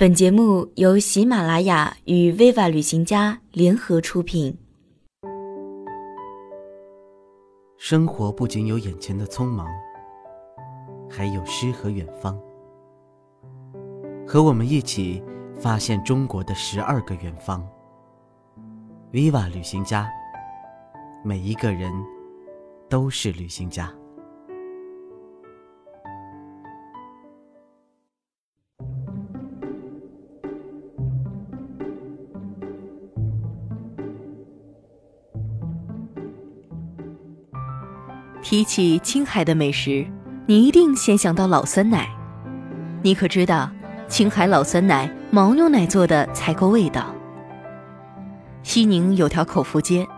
本节目由喜马拉雅与 Viva 旅行家联合出品。生活不仅有眼前的匆忙，还有诗和远方。和我们一起发现中国的十二个远方。Viva 旅行家，每一个人都是旅行家。提起青海的美食，你一定先想到老酸奶。你可知道，青海老酸奶牦牛奶做的才够味道。西宁有条口福街，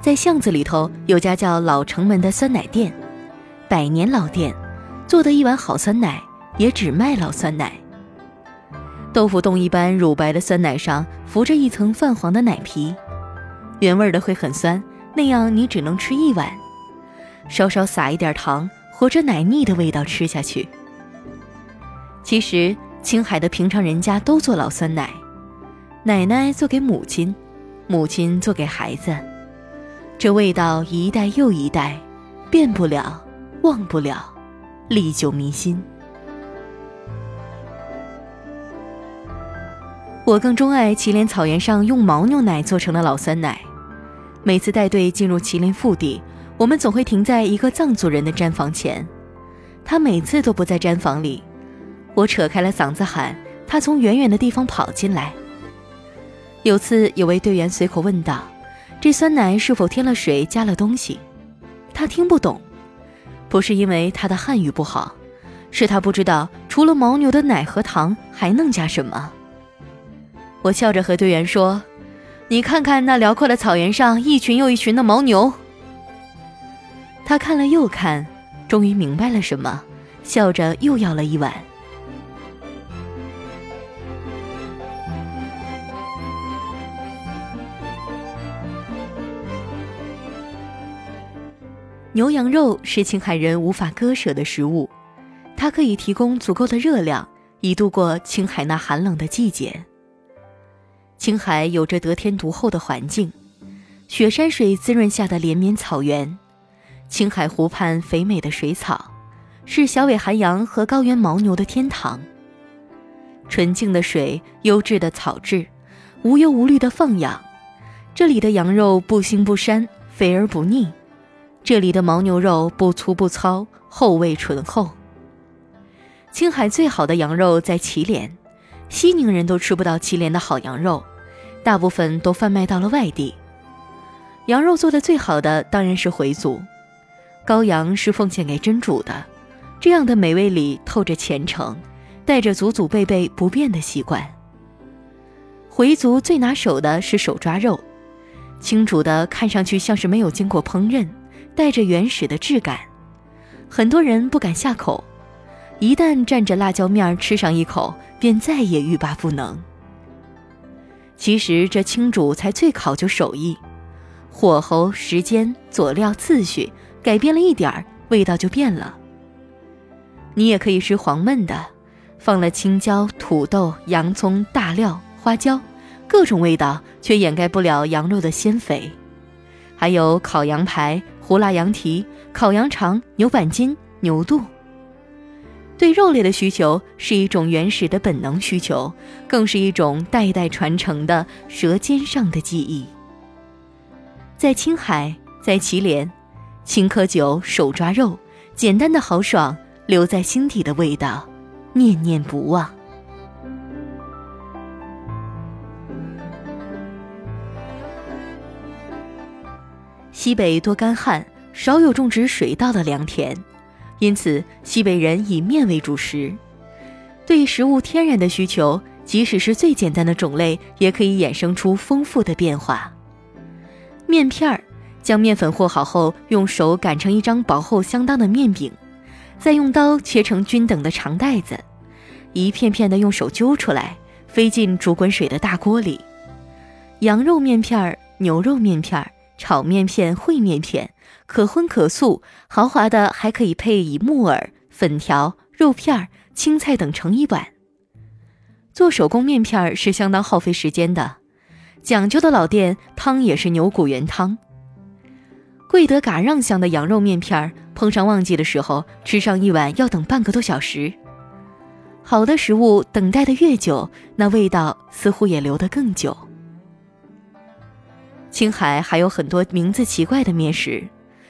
在巷子里头有家叫老城门的酸奶店，百年老店，做的一碗好酸奶也只卖老酸奶。豆腐冻一般乳白的酸奶上浮着一层泛黄的奶皮，原味的会很酸，那样你只能吃一碗。稍稍撒一点糖，和着奶腻的味道吃下去。其实青海的平常人家都做老酸奶，奶奶做给母亲，母亲做给孩子，这味道一代又一代，变不了，忘不了，历久弥新。我更钟爱祁连草原上用牦牛奶做成的老酸奶，每次带队进入祁连腹地。我们总会停在一个藏族人的毡房前，他每次都不在毡房里。我扯开了嗓子喊，他从远远的地方跑进来。有次有位队员随口问道：“这酸奶是否添了水，加了东西？”他听不懂，不是因为他的汉语不好，是他不知道除了牦牛的奶和糖还能加什么。我笑着和队员说：“你看看那辽阔的草原上，一群又一群的牦牛。”他看了又看，终于明白了什么，笑着又要了一碗。牛羊肉是青海人无法割舍的食物，它可以提供足够的热量，以度过青海那寒冷的季节。青海有着得天独厚的环境，雪山水滋润下的连绵草原。青海湖畔肥美的水草，是小尾寒羊和高原牦牛的天堂。纯净的水，优质的草质，无忧无虑的放养。这里的羊肉不腥不膻，肥而不腻；这里的牦牛肉不粗不糙，厚味醇厚。青海最好的羊肉在祁连，西宁人都吃不到祁连的好羊肉，大部分都贩卖到了外地。羊肉做的最好的当然是回族。羔羊是奉献给真主的，这样的美味里透着虔诚，带着祖祖辈辈不变的习惯。回族最拿手的是手抓肉，清煮的看上去像是没有经过烹饪，带着原始的质感。很多人不敢下口，一旦蘸着辣椒面吃上一口，便再也欲罢不能。其实这清煮才最考究手艺，火候、时间、佐料、次序。改变了一点儿，味道就变了。你也可以吃黄焖的，放了青椒、土豆、洋葱、大料、花椒，各种味道却掩盖不了羊肉的鲜肥。还有烤羊排、胡辣羊蹄、烤羊肠、牛板筋、牛肚。对肉类的需求是一种原始的本能需求，更是一种代代传承的舌尖上的记忆。在青海，在祁连。青稞酒、手抓肉，简单的豪爽，留在心底的味道，念念不忘。西北多干旱，少有种植水稻的良田，因此西北人以面为主食。对食物天然的需求，即使是最简单的种类，也可以衍生出丰富的变化。面片儿。将面粉和好后，用手擀成一张薄厚相当的面饼，再用刀切成均等的长带子，一片片的用手揪出来，飞进煮滚水的大锅里。羊肉面片儿、牛肉面片儿、炒面片、烩面片，可荤可素，豪华的还可以配以木耳、粉条、肉片儿、青菜等盛一碗。做手工面片儿是相当耗费时间的，讲究的老店汤也是牛骨原汤。贵德嘎让香的羊肉面片碰上旺季的时候，吃上一碗要等半个多小时。好的食物等待的越久，那味道似乎也留得更久。青海还有很多名字奇怪的面食，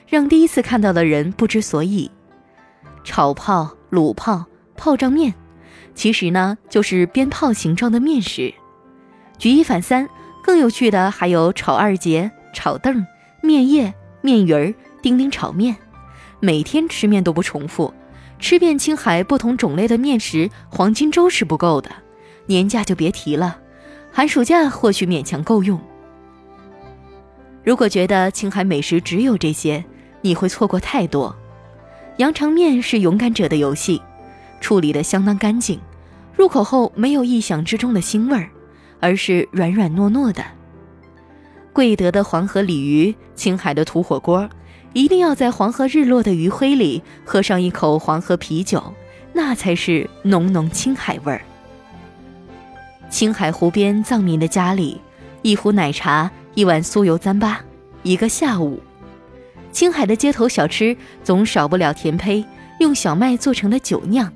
让第一次看到的人不知所以。炒泡、卤泡、泡胀面，其实呢就是鞭炮形状的面食。举一反三，更有趣的还有炒二节、炒凳、面叶、面鱼儿、丁丁炒面，每天吃面都不重复。吃遍青海不同种类的面食，黄金周是不够的，年假就别提了，寒暑假或许勉强够用。如果觉得青海美食只有这些，你会错过太多。羊肠面是勇敢者的游戏，处理的相当干净，入口后没有意想之中的腥味儿，而是软软糯糯的。贵德的黄河鲤鱼，青海的土火锅。一定要在黄河日落的余晖里喝上一口黄河啤酒，那才是浓浓青海味儿。青海湖边藏民的家里，一壶奶茶，一碗酥油糌粑，一个下午。青海的街头小吃总少不了甜胚，用小麦做成的酒酿，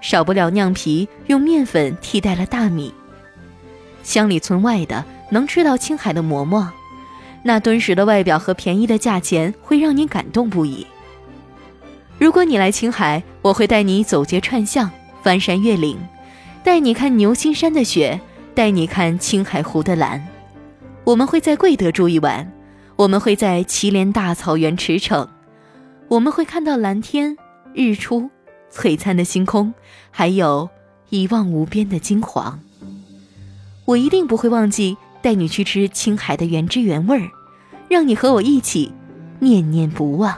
少不了酿皮，用面粉替代了大米。乡里村外的能吃到青海的馍馍。那敦实的外表和便宜的价钱会让你感动不已。如果你来青海，我会带你走街串巷、翻山越岭，带你看牛心山的雪，带你看青海湖的蓝。我们会在贵德住一晚，我们会在祁连大草原驰骋，我们会看到蓝天、日出、璀璨的星空，还有一望无边的金黄。我一定不会忘记。带你去吃青海的原汁原味儿，让你和我一起念念不忘。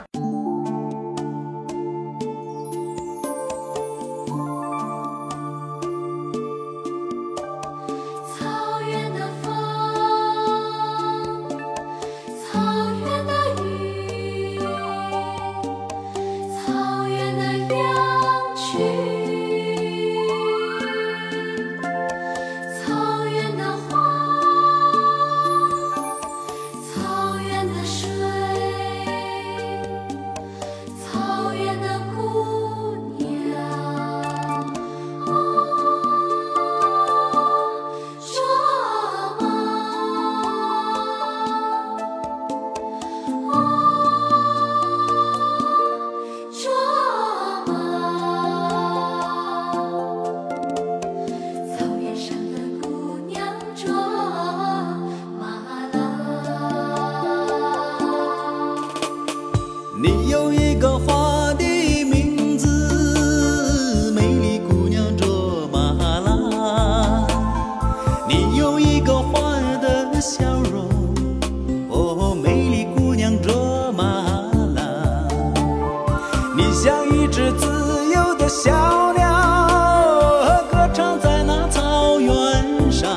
小鸟歌唱在那草原上，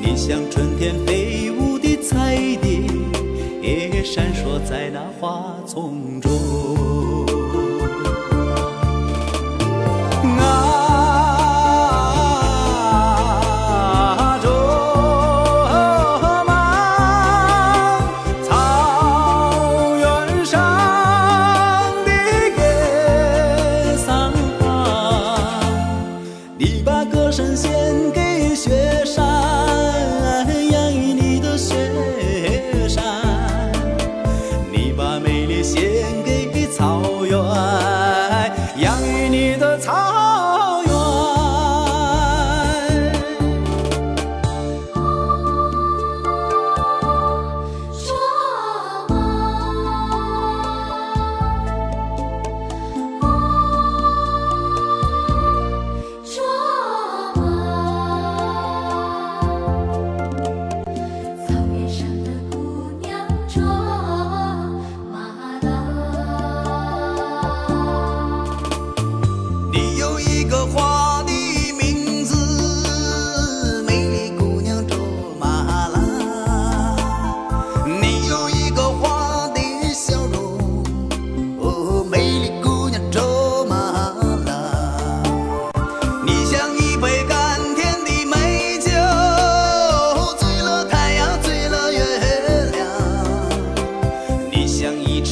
你像春天飞舞的彩蝶，也闪烁在那花丛中。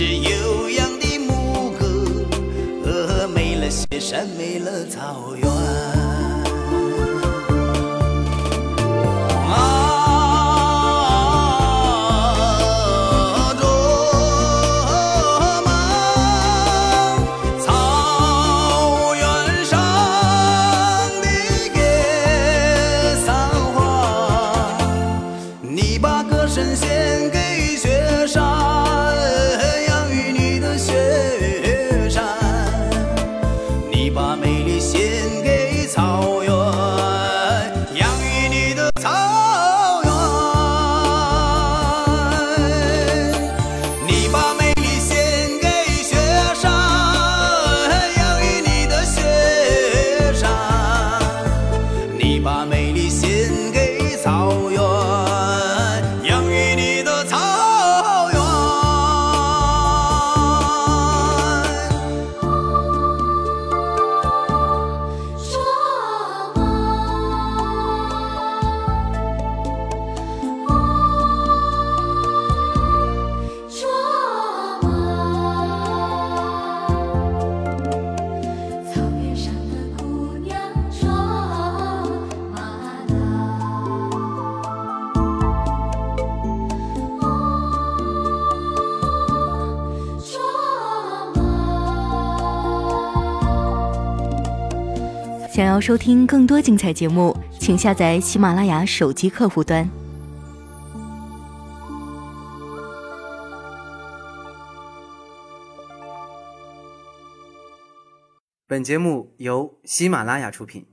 是悠扬的牧歌呃美了雪山美了草原。想要收听更多精彩节目，请下载喜马拉雅手机客户端。本节目由喜马拉雅出品。